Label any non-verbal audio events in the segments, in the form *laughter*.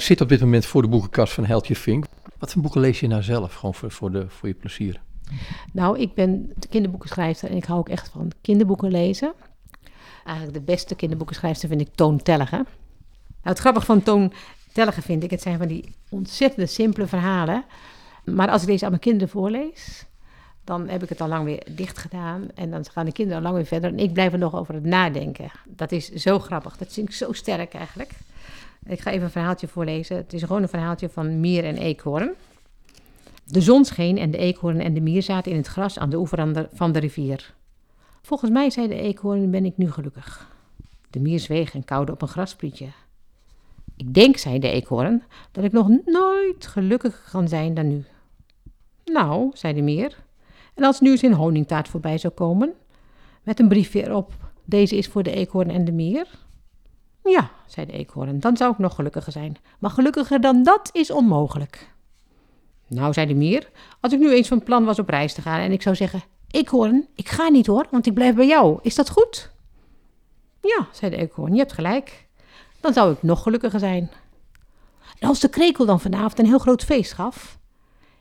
Zit op dit moment voor de boekenkast van Heltje Vink. Wat voor boeken lees je nou zelf, gewoon voor, voor, de, voor je plezier? Nou, ik ben kinderboekenschrijver en ik hou ook echt van kinderboeken lezen. Eigenlijk de beste kinderboekenschrijfster vind ik Toon Tellige. Nou, het grappige van Toon Tellige vind ik, het zijn van die ontzettende simpele verhalen. Maar als ik deze aan mijn kinderen voorlees, dan heb ik het al lang weer dicht gedaan. En dan gaan de kinderen al lang weer verder. En ik blijf er nog over het nadenken. Dat is zo grappig. Dat vind ik zo sterk eigenlijk. Ik ga even een verhaaltje voorlezen. Het is gewoon een verhaaltje van Mier en Eekhoorn. De zon scheen en de eekhoorn en de mier zaten in het gras aan de oever van de rivier. Volgens mij, zei de eekhoorn, ben ik nu gelukkig. De mier zweeg en kauwde op een grasprietje. Ik denk, zei de eekhoorn, dat ik nog nooit gelukkiger kan zijn dan nu. Nou, zei de mier, en als nu eens een honingtaart voorbij zou komen, met een briefje erop, deze is voor de eekhoorn en de mier. Ja, zei de eekhoorn, dan zou ik nog gelukkiger zijn, maar gelukkiger dan dat is onmogelijk. Nou, zei de mier, als ik nu eens van plan was op reis te gaan en ik zou zeggen, eekhoorn, ik ga niet hoor, want ik blijf bij jou, is dat goed? Ja, zei de eekhoorn, je hebt gelijk, dan zou ik nog gelukkiger zijn. En als de krekel dan vanavond een heel groot feest gaf,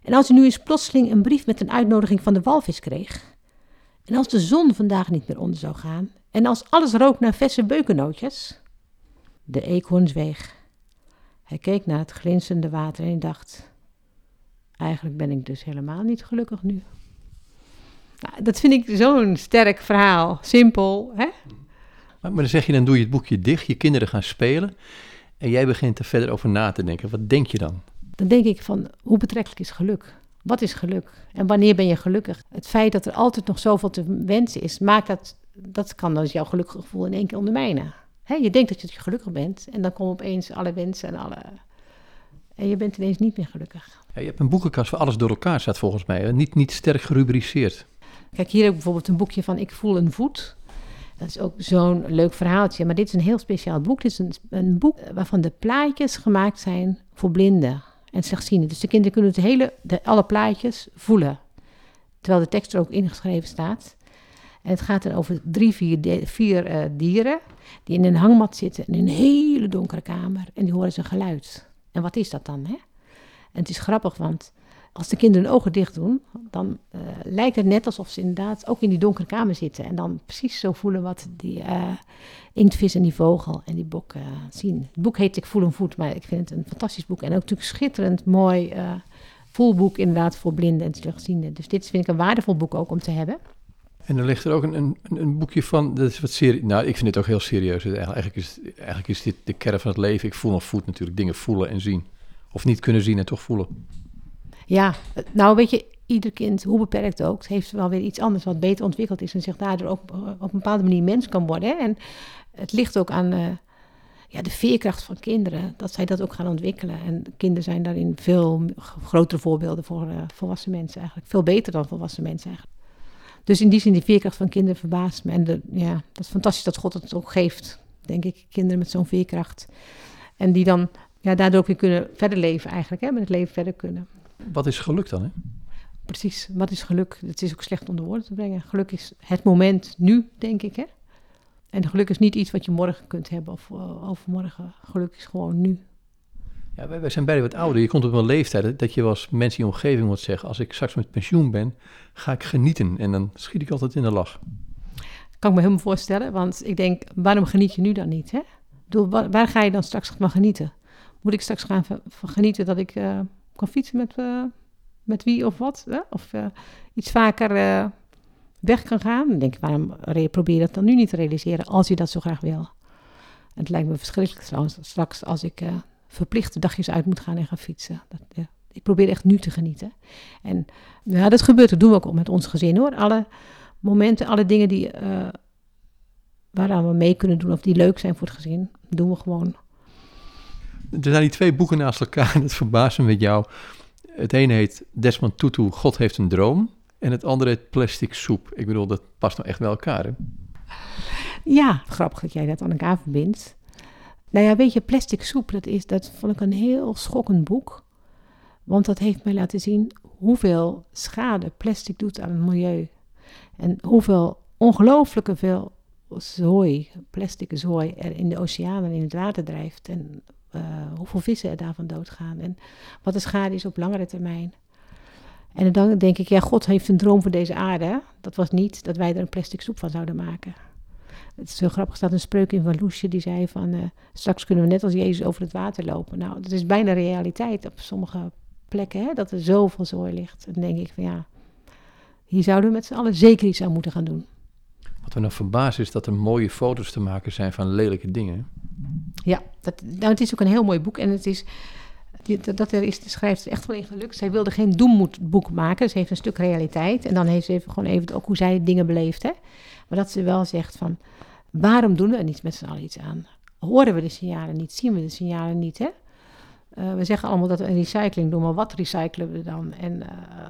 en als hij nu eens plotseling een brief met een uitnodiging van de walvis kreeg. En als de zon vandaag niet meer onder zou gaan. En als alles rook naar verse beukennootjes. De eekhoorn zweeg. Hij keek naar het glinsterende water en dacht: Eigenlijk ben ik dus helemaal niet gelukkig nu. Nou, dat vind ik zo'n sterk verhaal. Simpel, hè? Maar, maar dan zeg je, dan doe je het boekje dicht, je kinderen gaan spelen. En jij begint er verder over na te denken. Wat denk je dan? dan denk ik van hoe betrekkelijk is geluk? Wat is geluk? En wanneer ben je gelukkig? Het feit dat er altijd nog zoveel te wensen is, maakt dat, dat kan dus jouw gelukkige gevoel in één keer ondermijnen. He, je denkt dat je gelukkig bent en dan komen opeens alle wensen en alle... En je bent ineens niet meer gelukkig. Ja, je hebt een boekenkast waar alles door elkaar staat volgens mij. Niet, niet sterk gerubriceerd. Kijk, hier heb ik bijvoorbeeld een boekje van Ik voel een voet. Dat is ook zo'n leuk verhaaltje. Maar dit is een heel speciaal boek. Dit is een, een boek waarvan de plaatjes gemaakt zijn voor blinden en slechtzienden. Dus de kinderen kunnen het hele, de, alle plaatjes voelen. Terwijl de tekst er ook ingeschreven staat. En het gaat dan over drie, vier, vier uh, dieren die in een hangmat zitten in een hele donkere kamer. En die horen ze geluid. En wat is dat dan? Hè? En het is grappig, want als de kinderen hun ogen dicht doen, dan uh, lijkt het net alsof ze inderdaad ook in die donkere kamer zitten. En dan precies zo voelen wat die uh, inktvis en die vogel en die bok zien. Het boek heet Ik voel een voet, maar ik vind het een fantastisch boek. En ook natuurlijk schitterend mooi voelboek inderdaad voor blinden en slechtzienden. Dus dit vind ik een waardevol boek ook om te hebben. En dan ligt er ook een, een, een boekje van, dat is wat serie. Nou, ik vind dit ook heel serieus. Eigenlijk is, eigenlijk is dit de kern van het leven. Ik voel een voet natuurlijk, dingen voelen en zien. Of niet kunnen zien en toch voelen. Ja, nou weet je, ieder kind, hoe beperkt ook, heeft wel weer iets anders wat beter ontwikkeld is en zich daardoor ook eh, op een bepaalde manier mens kan worden. En het ligt ook aan uh, ja, de veerkracht van kinderen, dat zij dat ook gaan ontwikkelen. En kinderen zijn daarin veel grotere voorbeelden voor uh, volwassen mensen eigenlijk. Veel beter dan volwassen mensen eigenlijk. Dus in die zin, die veerkracht van kinderen verbaast me. En de, ja, dat is fantastisch dat God het ook geeft, denk ik, kinderen met zo'n veerkracht. En die dan ja, daardoor ook weer kunnen verder leven eigenlijk, hè, met het leven verder kunnen. Wat is geluk dan? Hè? Precies, wat is geluk? Het is ook slecht onder woorden te brengen. Geluk is het moment nu, denk ik. Hè? En geluk is niet iets wat je morgen kunt hebben of uh, overmorgen. Geluk is gewoon nu. Ja, wij, zijn beide wat ouder. Je komt op een leeftijd dat je als mensen in je omgeving moet zeggen... als ik straks met pensioen ben, ga ik genieten. En dan schiet ik altijd in de lach. Kan ik me helemaal voorstellen. Want ik denk, waarom geniet je nu dan niet? Hè? Waar, ga je dan straks van genieten? Moet ik straks gaan van genieten dat ik... Uh, kan fietsen met, uh, met wie of wat. Hè? Of uh, iets vaker weg kan gaan. Dan denk ik, waarom probeer je dat dan nu niet te realiseren als je dat zo graag wil? Het lijkt me verschrikkelijk trouwens straks als ik verplichte dagjes uit moet gaan en gaan fietsen. Dat, ja. Ik probeer echt nu te genieten. En ja, dat gebeurt, dat doen we ook met ons gezin hoor. Alle momenten, alle dingen die, waaraan we mee kunnen doen of die leuk zijn voor het gezin, doen we gewoon er zijn die twee boeken naast elkaar *laughs* en dat verbaast me met jou. Het ene heet Desmond Tutu, God heeft een droom. En het andere heet Plastic Soep. Ik bedoel, dat past nou echt bij elkaar, hè? Ja, grappig dat jij dat aan elkaar verbindt. Nou ja, weet je, Plastic Soep, dat, is, dat vond ik een heel schokkend boek. Want dat heeft mij laten zien hoeveel schade plastic doet aan het milieu. En hoeveel ongelooflijke veel zooi, plastic zooi, er in de oceanen en in het water drijft. En eh, hoeveel vissen er daarvan doodgaan. En wat de schade is op langere termijn. En dan denk ik, ja, God heeft een droom voor deze aarde. Dat was niet dat wij er een plastic soep van zouden maken. Het is heel grappig, er staat een spreuk in van Loesje die zei van... eh, straks kunnen we net als Jezus over het water lopen. Nou, dat is bijna realiteit op sommige plekken, hè, dat er zoveel zooi ligt. En dan denk ik van ja, hier zouden we met z'n allen zeker iets aan moeten gaan doen. Wat we nou verbazen is dat er mooie foto's te maken zijn van lelijke dingen. Ja, dat, nou, het is ook een heel mooi boek en het is... Dat dat er is, de schrijfster echt wel in gelukt. Zij wilde geen doemboek maken. Ze heeft een stuk realiteit. En dan heeft ze even, gewoon even ook hoe zij dingen beleeft. Hè? Maar dat ze wel zegt van... Waarom doen we er niet met z'n allen iets aan? Horen we de signalen niet? Zien we de signalen niet? Hè? Eh, we zeggen allemaal dat we een recycling doen. Maar wat recyclen we dan? En eh,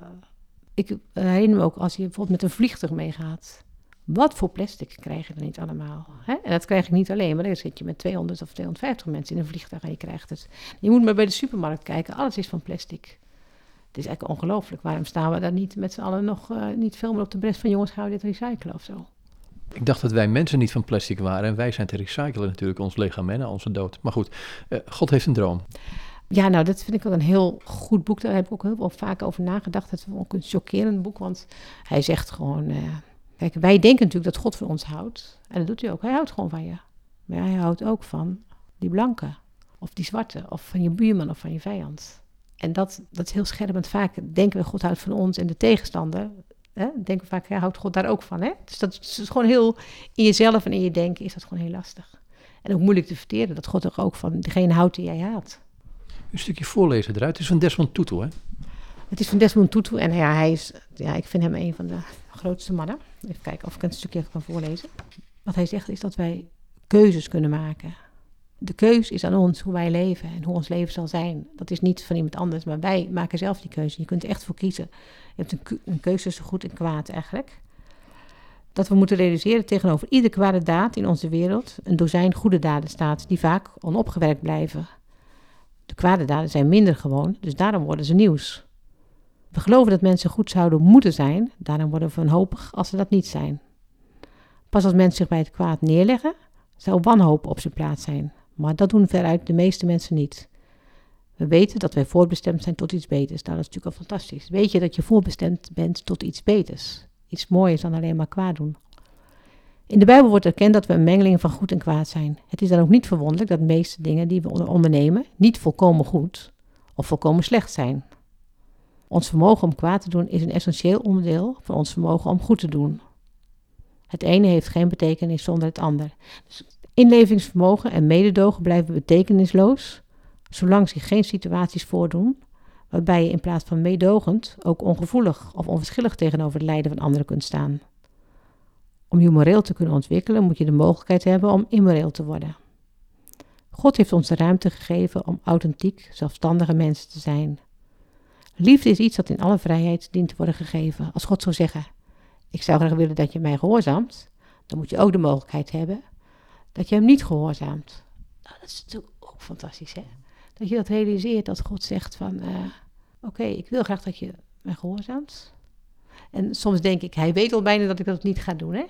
ik herinner me ook als je bijvoorbeeld met een vliegtuig meegaat. Wat voor plastic krijg je er niet allemaal? Hè? En dat krijg je niet alleen, maar dan zit je met 200 of 250 mensen in een vliegtuig en je krijgt het. Je moet maar bij de supermarkt kijken, alles is van plastic. Het is eigenlijk ongelooflijk. Waarom staan we daar niet met z'n allen nog eh, niet veel meer op de brest van jongens, gaan we dit recyclen of zo? Ik dacht dat wij mensen niet van plastic waren en wij zijn te recyclen natuurlijk, ons lichaam onze dood. Maar goed, eh, God heeft een droom. Ja, nou, dat vind ik ook een heel goed boek. Daar heb ik ook heel veel vaak over nagedacht. Dat is ook een chockerend boek, want hij zegt gewoon... eh, kijk, wij denken natuurlijk dat God van ons houdt. En dat doet hij ook. Hij houdt gewoon van je. Maar hij houdt ook van die blanke. Of die zwarte. Of van je buurman of van je vijand. En dat, dat is heel scherp. Want vaak denken we God houdt van ons en de tegenstander... Hè, denken vaak, ja, houdt God daar ook van. Hè? Dus dat is gewoon heel... In jezelf en in je denken is dat gewoon heel lastig. En ook moeilijk te verteren. Dat God er ook van degene houdt die jij haat. Een stukje voorlezen eruit. Het is van Desmond Tutu, hè? Het is van Desmond Tutu en ja, hij is, ja, ik vind hem een van de grootste mannen. Even kijken of ik een stukje kan voorlezen. Wat hij zegt is dat wij keuzes kunnen maken. De keus is aan ons hoe wij leven en hoe ons leven zal zijn. Dat is niet van iemand anders, maar wij maken zelf die keuze. Je kunt er echt voor kiezen. Je hebt een, een keuze tussen goed en kwaad eigenlijk. Dat we moeten realiseren tegenover iedere kwade daad in onze wereld een dozijn goede daden staat die vaak onopgewerkt blijven. De kwade daden zijn minder gewoon, dus daarom worden ze nieuws. We geloven dat mensen goed zouden moeten zijn, daarom worden we wanhopig als ze dat niet zijn. Pas als mensen zich bij het kwaad neerleggen, zou wanhoop op zijn plaats zijn. Maar dat doen veruit de meeste mensen niet. We weten dat wij voorbestemd zijn tot iets beters. Nou, dat is natuurlijk al fantastisch. Weet je dat je voorbestemd bent tot iets beters? Iets mooiers dan alleen maar kwaad doen. In de Bijbel wordt erkend dat we een mengeling van goed en kwaad zijn. Het is dan ook niet verwonderlijk dat de meeste dingen die we onder- ondernemen niet volkomen goed of volkomen slecht zijn. Ons vermogen om kwaad te doen is een essentieel onderdeel van ons vermogen om goed te doen. Het ene heeft geen betekenis zonder het ander. Dus inlevingsvermogen en mededogen blijven betekenisloos, zolang zich geen situaties voordoen waarbij je in plaats van meedogend ook ongevoelig of onverschillig tegenover het lijden van anderen kunt staan. Om je moreel te kunnen ontwikkelen moet je de mogelijkheid hebben om immoreel te worden. God heeft ons de ruimte gegeven om authentiek, zelfstandige mensen te zijn. Liefde is iets dat in alle vrijheid dient te worden gegeven. Als God zou zeggen: Ik zou graag willen dat je mij gehoorzaamt, dan moet je ook de mogelijkheid hebben dat je hem niet gehoorzaamt. Nou, dat is natuurlijk ook fantastisch, hè? Dat je dat realiseert, dat God zegt van... eh, Oké, ik wil graag dat je mij gehoorzaamt. En soms denk ik, hij weet al bijna dat ik dat niet ga doen, hè?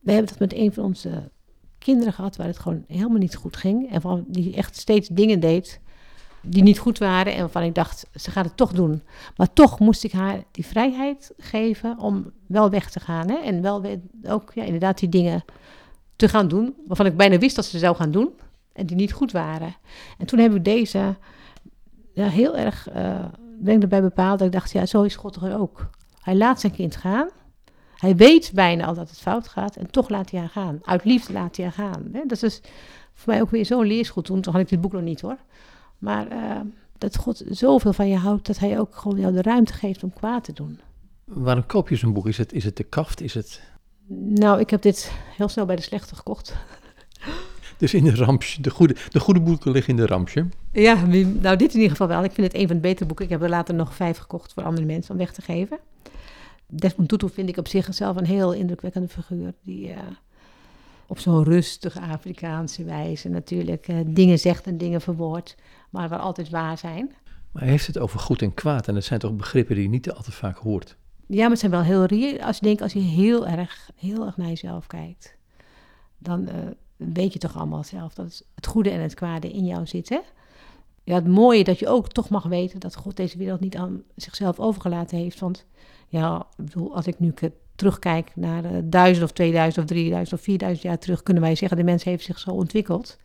We hebben dat met een van onze kinderen gehad, waar het gewoon helemaal niet goed ging. En van, die echt steeds dingen deed die niet goed waren en waarvan ik dacht, ze gaat het toch doen. Maar toch moest ik haar die vrijheid geven om wel weg te gaan. Hè? En wel weer ook ja, inderdaad die dingen te gaan doen, waarvan ik bijna wist dat ze zou gaan doen. En die niet goed waren. En toen heb ik deze ja, heel erg, eh ben erbij bepaald dat ik dacht, ja, zo is God toch ook. Hij laat zijn kind gaan. Hij weet bijna al dat het fout gaat en toch laat hij haar gaan. Uit liefde laat hij haar gaan. Dat is voor mij ook weer zo'n leerschool toen. Toen had ik dit boek nog niet hoor. Maar eh, dat God zoveel van je houdt dat hij ook gewoon jou de ruimte geeft om kwaad te doen. Waarom koop je zo'n boek? Is het, is het de kaft? Is het Nou, ik heb dit heel snel bij de slechte gekocht. dus in de rampje? De goede, de goede boeken liggen in de rampje. Ja, nou dit in ieder geval wel. Ik vind het een van de betere boeken. Ik heb er later nog vijf gekocht voor andere mensen om weg te geven. Desmond Tutu vind ik op zichzelf een heel indrukwekkende figuur. Die eh, op zo'n rustige Afrikaanse wijze natuurlijk eh, dingen zegt en dingen verwoordt. Maar waar altijd waar zijn. Maar hij heeft het over goed en kwaad. En dat zijn toch begrippen die je niet altijd vaak hoort. Ja, maar het zijn wel heel. Als je denkt, als je heel erg, heel erg naar jezelf kijkt. Dan, eh, weet je toch allemaal zelf dat het goede en het kwade in jou zit. Hè? Ja, het mooie dat je ook toch mag weten dat God deze wereld niet aan zichzelf overgelaten heeft. Want ja, ik bedoel, als ik nu terugkijk naar uh, duizend of 2000 of 3000 of 4000 jaar terug, kunnen wij zeggen de mens heeft zich zo ontwikkeld.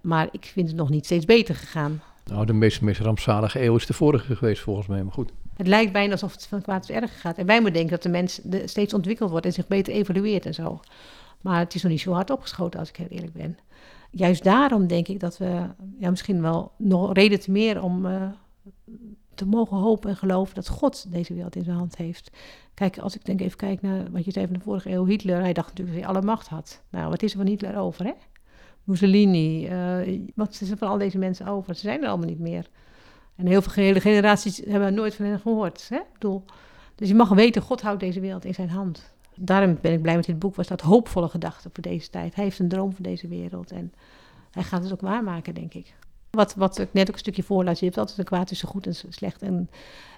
Maar ik vind het nog niet steeds beter gegaan. Nou, de meest, meest rampzalige eeuw is de vorige geweest volgens mij, maar goed. Het lijkt bijna alsof het van kwaad tot erger gaat. En wij moeten denken dat de mens steeds ontwikkeld wordt en zich beter evolueert en zo. Maar het is nog niet zo hard opgeschoten als ik heel eerlijk ben. Juist daarom denk ik dat we ja, misschien wel nog reden te meer om uh, te mogen hopen en geloven dat God deze wereld in zijn hand heeft. Kijk, als ik denk even kijk naar wat je zei van de vorige eeuw, Hitler, hij dacht natuurlijk dat hij alle macht had. Nou, wat is er van Hitler over, hè? Mussolini, uh, wat is er van al deze mensen over? Ze zijn er allemaal niet meer. En heel veel hele generaties hebben nooit van hen gehoord. Hè? Bedoel, dus je mag weten, God houdt deze wereld in zijn hand. Daarom ben ik blij met dit boek, was dat hoopvolle gedachte voor deze tijd. Hij heeft een droom voor deze wereld en hij gaat het ook waarmaken, denk ik. Wat, wat ik net ook een stukje voorlas, je hebt altijd een kwaad tussen goed en slecht. En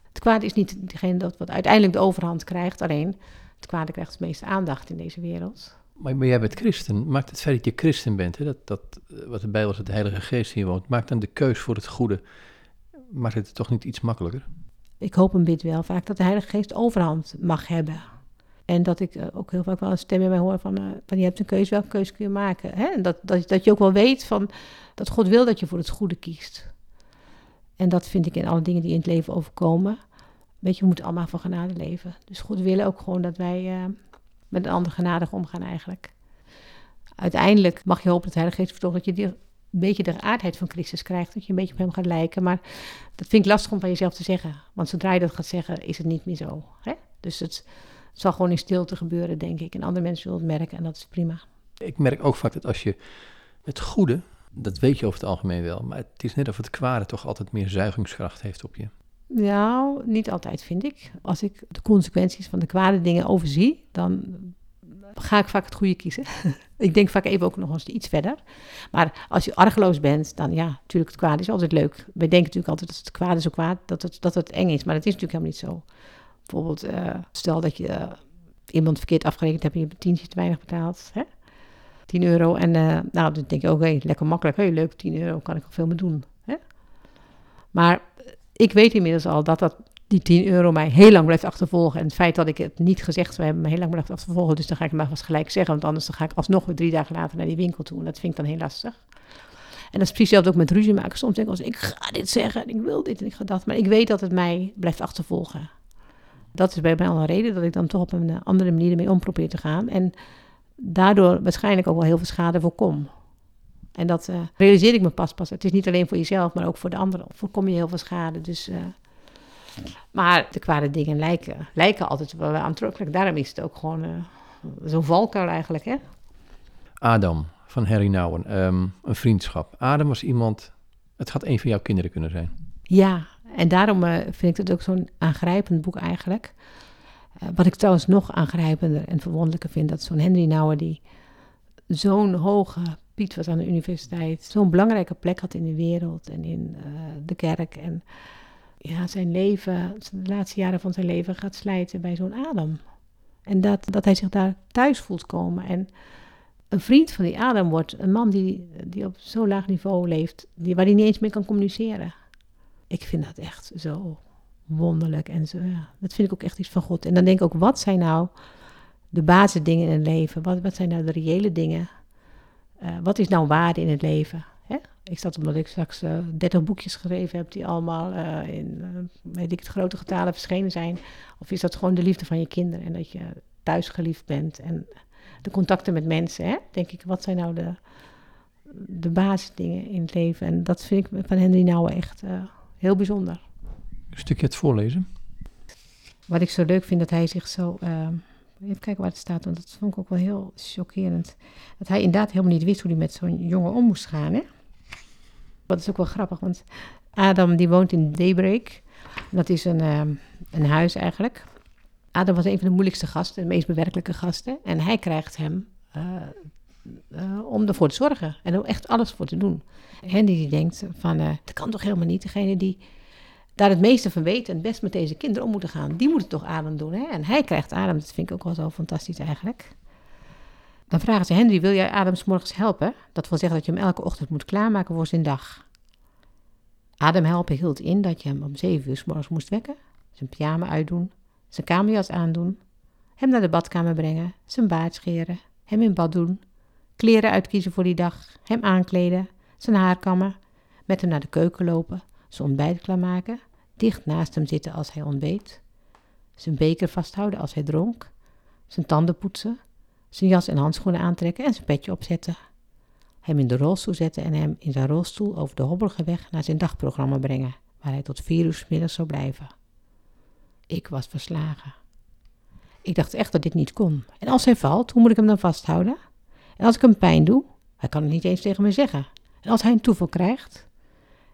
het kwaad is niet degene dat wat uiteindelijk de overhand krijgt, alleen het kwaad krijgt het meeste aandacht in deze wereld. Maar, jij bent christen. Maakt het feit dat je christen bent, hè, dat, dat, wat de Bijbel dat de Heilige Geest hier woont, maakt dan de keus voor het goede, maakt het toch niet iets makkelijker? Ik hoop een bid wel vaak dat de Heilige Geest overhand mag hebben. En dat ik eh, ook heel vaak wel een stem in mij hoor van, uh, van je hebt een keuze, welke keuze kun je maken? Hè? En dat, dat, dat je ook wel weet van, dat God wil dat je voor het goede kiest. En dat vind ik in alle dingen die in het leven overkomen. Weet je, we moeten allemaal van genade leven. Dus God wil ook gewoon dat wij uh, met een ander genadig omgaan eigenlijk. Uiteindelijk mag je hopen dat de Heilige Geest vertolkt dat je die, een beetje de aardheid van Christus krijgt. Dat je een beetje op hem gaat lijken. Maar dat vind ik lastig om van jezelf te zeggen. Want zodra je dat gaat zeggen, is het niet meer zo. Hè? Dus het het zal gewoon in stilte gebeuren, denk ik. En andere mensen zullen het merken en dat is prima. Ik merk ook vaak dat als je het goede, dat weet je over het algemeen wel, maar het is net of het kwade toch altijd meer zuigingskracht heeft op je. Nou, niet altijd vind ik. Als ik de consequenties van de kwade dingen overzie, dan ga ik vaak het goede kiezen. *laughs* ik denk vaak even ook nog eens iets verder. Maar als je argeloos bent, dan ja, natuurlijk het kwade is altijd leuk. Wij denken natuurlijk altijd dat het kwade zo kwaad, dat het, dat het eng is. Maar dat is natuurlijk helemaal niet zo. Bijvoorbeeld, uh, stel dat je uh, iemand verkeerd afgerekend hebt en je hebt tientje te weinig betaald. Hè? 10 euro. En uh, nou, dan denk je, oké, okay, lekker makkelijk. Hey, leuk, 10 euro, kan ik al veel mee doen. Hè? Maar ik weet inmiddels al dat, dat die 10 euro mij heel lang blijft achtervolgen. En het feit dat ik het niet gezegd heb, me heel lang blijft achtervolgen. Dus dan ga ik het maar gelijk zeggen. Want anders dan ga ik alsnog weer drie dagen later naar die winkel toe. En dat vind ik dan heel lastig. En dat is precies hetzelfde ook met ruzie maken. Soms denk ik, als ik ga dit zeggen en ik wil dit en ik ga dat. Maar ik weet dat het mij blijft achtervolgen dat is bij mij al een reden dat ik dan toch op een eh, andere manier ermee om probeer te gaan. En daardoor waarschijnlijk ook wel heel veel schade voorkom. En dat uh, realiseer ik me pas pas. Het is niet alleen voor jezelf, maar ook voor de anderen. Voorkom je heel veel schade. Dus, uh, maar de kwade dingen lijken, lijken altijd wel aantrekkelijk. Daarom is het ook gewoon uh, zo'n valkuil eigenlijk. Hè? Adam van Harry Nouwen, um, een vriendschap. Adam was iemand, het gaat een van jouw kinderen kunnen zijn. Ja, en daarom uh, vind ik het ook zo'n aangrijpend boek eigenlijk. Uh, wat ik trouwens nog aangrijpender en verwonderlijker vind, dat zo'n Henry Nouwen die zo'n hoge Piet was aan de universiteit, zo'n belangrijke plek had in de wereld en in de kerk. En ja, zijn leven, de laatste jaren van zijn leven gaat slijten bij zo'n Adam. En dat, dat hij zich daar thuis voelt komen. En een vriend van die Adam wordt een man die, die op zo'n laag niveau leeft, die, waar hij niet eens mee kan communiceren ik vind dat echt zo wonderlijk. En zo, ja, dat vind ik ook echt iets van God. En dan denk ik ook, wat zijn nou de basisdingen in het leven? Wat, wat zijn nou de reële dingen? Uh, wat is nou waarde in het leven? Hè? Ik zat omdat ik straks uh, 30 boekjes geschreven heb die allemaal uh, in, weet ik het, grote getalen verschenen zijn. Of is dat gewoon de liefde van je kinderen en dat je thuis geliefd bent en de contacten met mensen? Hè? Denk ik, wat zijn nou de, de basisdingen in het leven? En dat vind ik van Henry nou echt heel bijzonder. Een stukje het voorlezen. Wat ik zo leuk vind, dat hij zich zo... Even kijken waar het staat, want dat vond ik ook wel heel chockerend. Dat hij inderdaad helemaal niet wist hoe hij met zo'n jongen om moest gaan. Hè? Dat is ook wel grappig, want Adam die woont in Daybreak. Dat is een, uh, een huis eigenlijk. Adam was een van de moeilijkste gasten, de meest bewerkelijke gasten. En hij krijgt hem uh, uh, om ervoor te zorgen en er echt alles voor te doen. En die denkt van, dat kan toch helemaal niet. Degene die daar het meeste van weet en het best met deze kinderen om moeten gaan, die moeten toch adem doen. Hè? En hij krijgt adem, dat vind ik ook wel zo fantastisch eigenlijk. Dan vragen ze, Henry, wil jij Adam 's morgens helpen? Dat wil zeggen dat je hem elke ochtend moet klaarmaken voor zijn dag. Adam helpen hield in dat je hem om zeven uur 's morgens moest wekken, zijn pyjama uitdoen, zijn kamerjas aandoen, hem naar de badkamer brengen, zijn baard scheren, hem in bad doen, kleren uitkiezen voor die dag, hem aankleden, zijn haar kammen, met hem naar de keuken lopen, zijn ontbijt klaarmaken, dicht naast hem zitten als hij ontbeet, zijn beker vasthouden als hij dronk, zijn tanden poetsen, zijn jas en handschoenen aantrekken en zijn petje opzetten. Hem in de rolstoel zetten en hem in zijn rolstoel over de hobbelige weg naar zijn dagprogramma brengen, waar hij tot vier uur middags zou blijven. Ik was verslagen. Ik dacht echt dat dit niet kon. En als hij valt, hoe moet ik hem dan vasthouden? En als ik hem pijn doe, hij kan het niet eens tegen me zeggen. En als hij een toeval krijgt,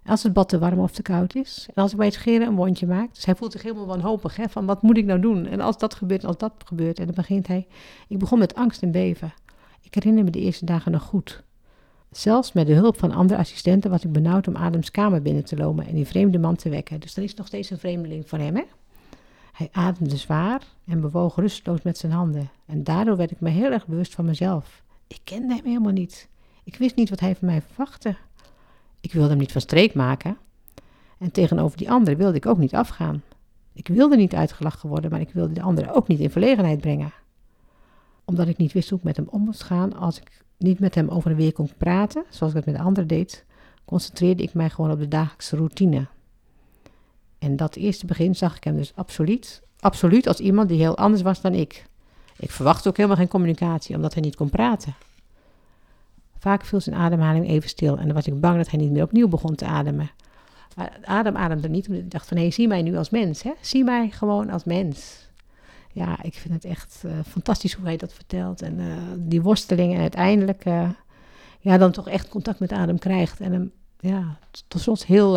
als het bad te warm of te koud is, en als ik bij het scheren een wondje maak. Dus hij voelt zich helemaal wanhopig, hè, van wat moet ik nou doen? En als dat gebeurt, als dat gebeurt, en dan begint hij... Ik begon met angst en beven. Ik herinner me de eerste dagen nog goed. Zelfs met de hulp van andere assistenten was ik benauwd om Adams kamer binnen te lopen en die vreemde man te wekken. Dus er is nog steeds een vreemdeling voor hem, hè? Hij ademde zwaar en bewoog rusteloos met zijn handen. En daardoor werd ik me heel erg bewust van mezelf. Ik kende hem helemaal niet. Ik wist niet wat hij van mij verwachtte. Ik wilde hem niet van streek maken. En tegenover die anderen wilde ik ook niet afgaan. Ik wilde niet uitgelachen worden, maar ik wilde de anderen ook niet in verlegenheid brengen. Omdat ik niet wist hoe ik met hem om moest gaan als ik niet met hem over en weer kon praten, zoals ik het met de anderen deed, concentreerde ik mij gewoon op de dagelijkse routine. En dat eerste begin zag ik hem dus absoluut, absoluut als iemand die heel anders was dan ik. Ik verwachtte ook helemaal geen communicatie, omdat hij niet kon praten. Vaak viel zijn ademhaling even stil en dan was ik bang dat hij niet meer opnieuw begon te ademen. Adem ademde niet, omdat ik dacht van, hé, zie mij nu als mens, hè? Zie mij gewoon als mens. Ja, ik vind het echt uh, fantastisch hoe hij dat vertelt. En uh, die worsteling en uiteindelijk, uh, ja, dan toch echt contact met Adem krijgt. En hem, ja, tot slot heel,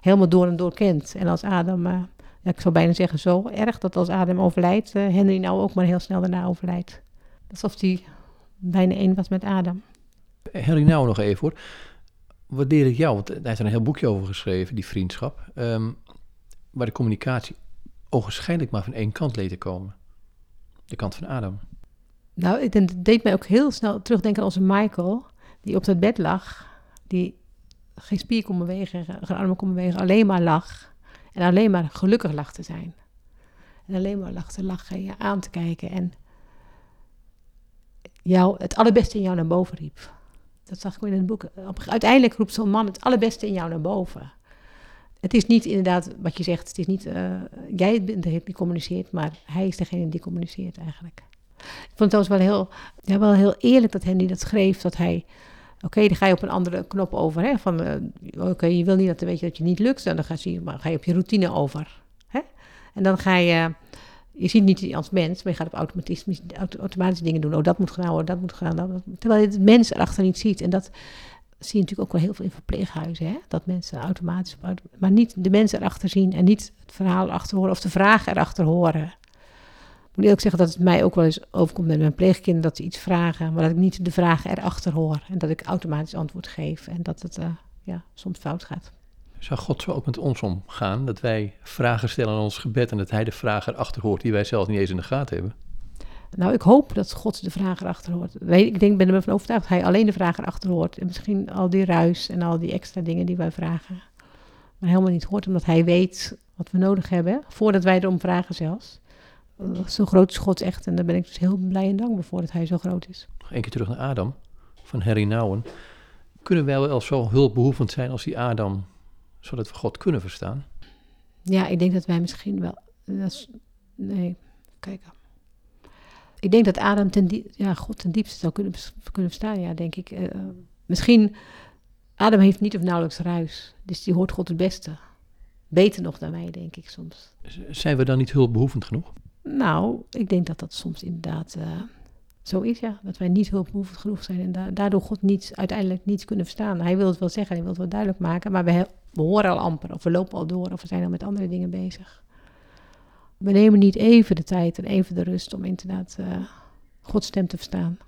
helemaal door en door kent. En als Adem, ja, ik zou bijna zeggen zo erg dat als Adem overlijdt, Henry nou ook maar heel snel daarna overlijdt. Alsof hij bijna één was met Adem. Henry nou nog even hoor. Waardeer ik jou, want hij heeft er een heel boekje over geschreven, die vriendschap. Um, waar de communicatie ogenschijnlijk maar van één kant leed te komen. De kant van Adam. Nou, het deed mij ook heel snel terugdenken aan onze Michael, die op dat bed lag, die geen spier kon bewegen, geen armen kon bewegen, alleen maar lag. En alleen maar gelukkig lag te zijn. En alleen maar lag te lachen en je aan te kijken en jou, het allerbeste in jou naar boven riep. Dat zag ik in het boek. Uiteindelijk roept zo'n man het allerbeste in jou naar boven. Het is niet inderdaad wat je zegt, het is niet uh, jij bent degene die communiceert, maar hij is degene die communiceert eigenlijk. Ik vond het wel heel, ja, wel heel eerlijk dat Henry dat schreef, dat hij, oké, dan ga je op een andere knop over, hè, van, uh, oké, je wil niet dat, weet je, dat je niet lukt, dan ga je, maar ga je op je routine over. Hè? En dan ga je, je ziet niet als mens, maar je gaat op automatisme, automatische dingen doen. Oh, dat moet gedaan worden, dat moet gedaan worden. Terwijl je het mens erachter niet ziet. En dat zie je natuurlijk ook wel heel veel in verpleeghuizen. Hè? Dat mensen automatisch, maar niet de mensen erachter zien en niet het verhaal erachter horen of de vragen erachter horen. Ik moet eerlijk zeggen dat het mij ook wel eens overkomt met mijn pleegkinderen dat ze iets vragen, maar dat ik niet de vragen erachter hoor. En dat ik automatisch antwoord geef en dat het uh, ja, soms fout gaat. Zou God zo ook met ons omgaan? Dat wij vragen stellen aan ons gebed en dat Hij de vragen erachter hoort die wij zelf niet eens in de gaten hebben? Nou, ik hoop dat God de vragen erachter hoort. Ik denk, ben ervan overtuigd dat Hij alleen de vragen erachter hoort. En misschien al die ruis en al die extra dingen die wij vragen. Maar helemaal niet hoort, omdat Hij weet wat we nodig hebben. Voordat wij erom vragen zelfs. Zo groot is God echt. En daar ben ik dus heel blij en dankbaar voor dat Hij zo groot is. Nog een keer terug naar Adam van Harry Nouwen. Kunnen wij wel zo hulpbehoevend zijn als die Adam zodat we God kunnen verstaan? Ja, ik denk dat wij misschien wel. Dat is, nee, kijk. Ik denk dat Adam ten ja, God ten diepste zou kunnen, kunnen verstaan, ja, denk ik. Uh, misschien, Adam heeft niet of nauwelijks ruis, dus die hoort God het beste. Beter nog dan mij, denk ik soms. Zijn we dan niet hulpbehoevend genoeg? Nou, ik denk dat dat soms inderdaad uh, zo is, ja. Dat wij niet hulpbehoevend genoeg zijn en da daardoor God niet, uiteindelijk niets kunnen verstaan. Hij wil het wel zeggen, hij wil het wel duidelijk maken, maar we, we horen al amper, of we lopen al door, of we zijn al met andere dingen bezig. We nemen niet even de tijd en even de rust om inderdaad uh, Gods stem te verstaan.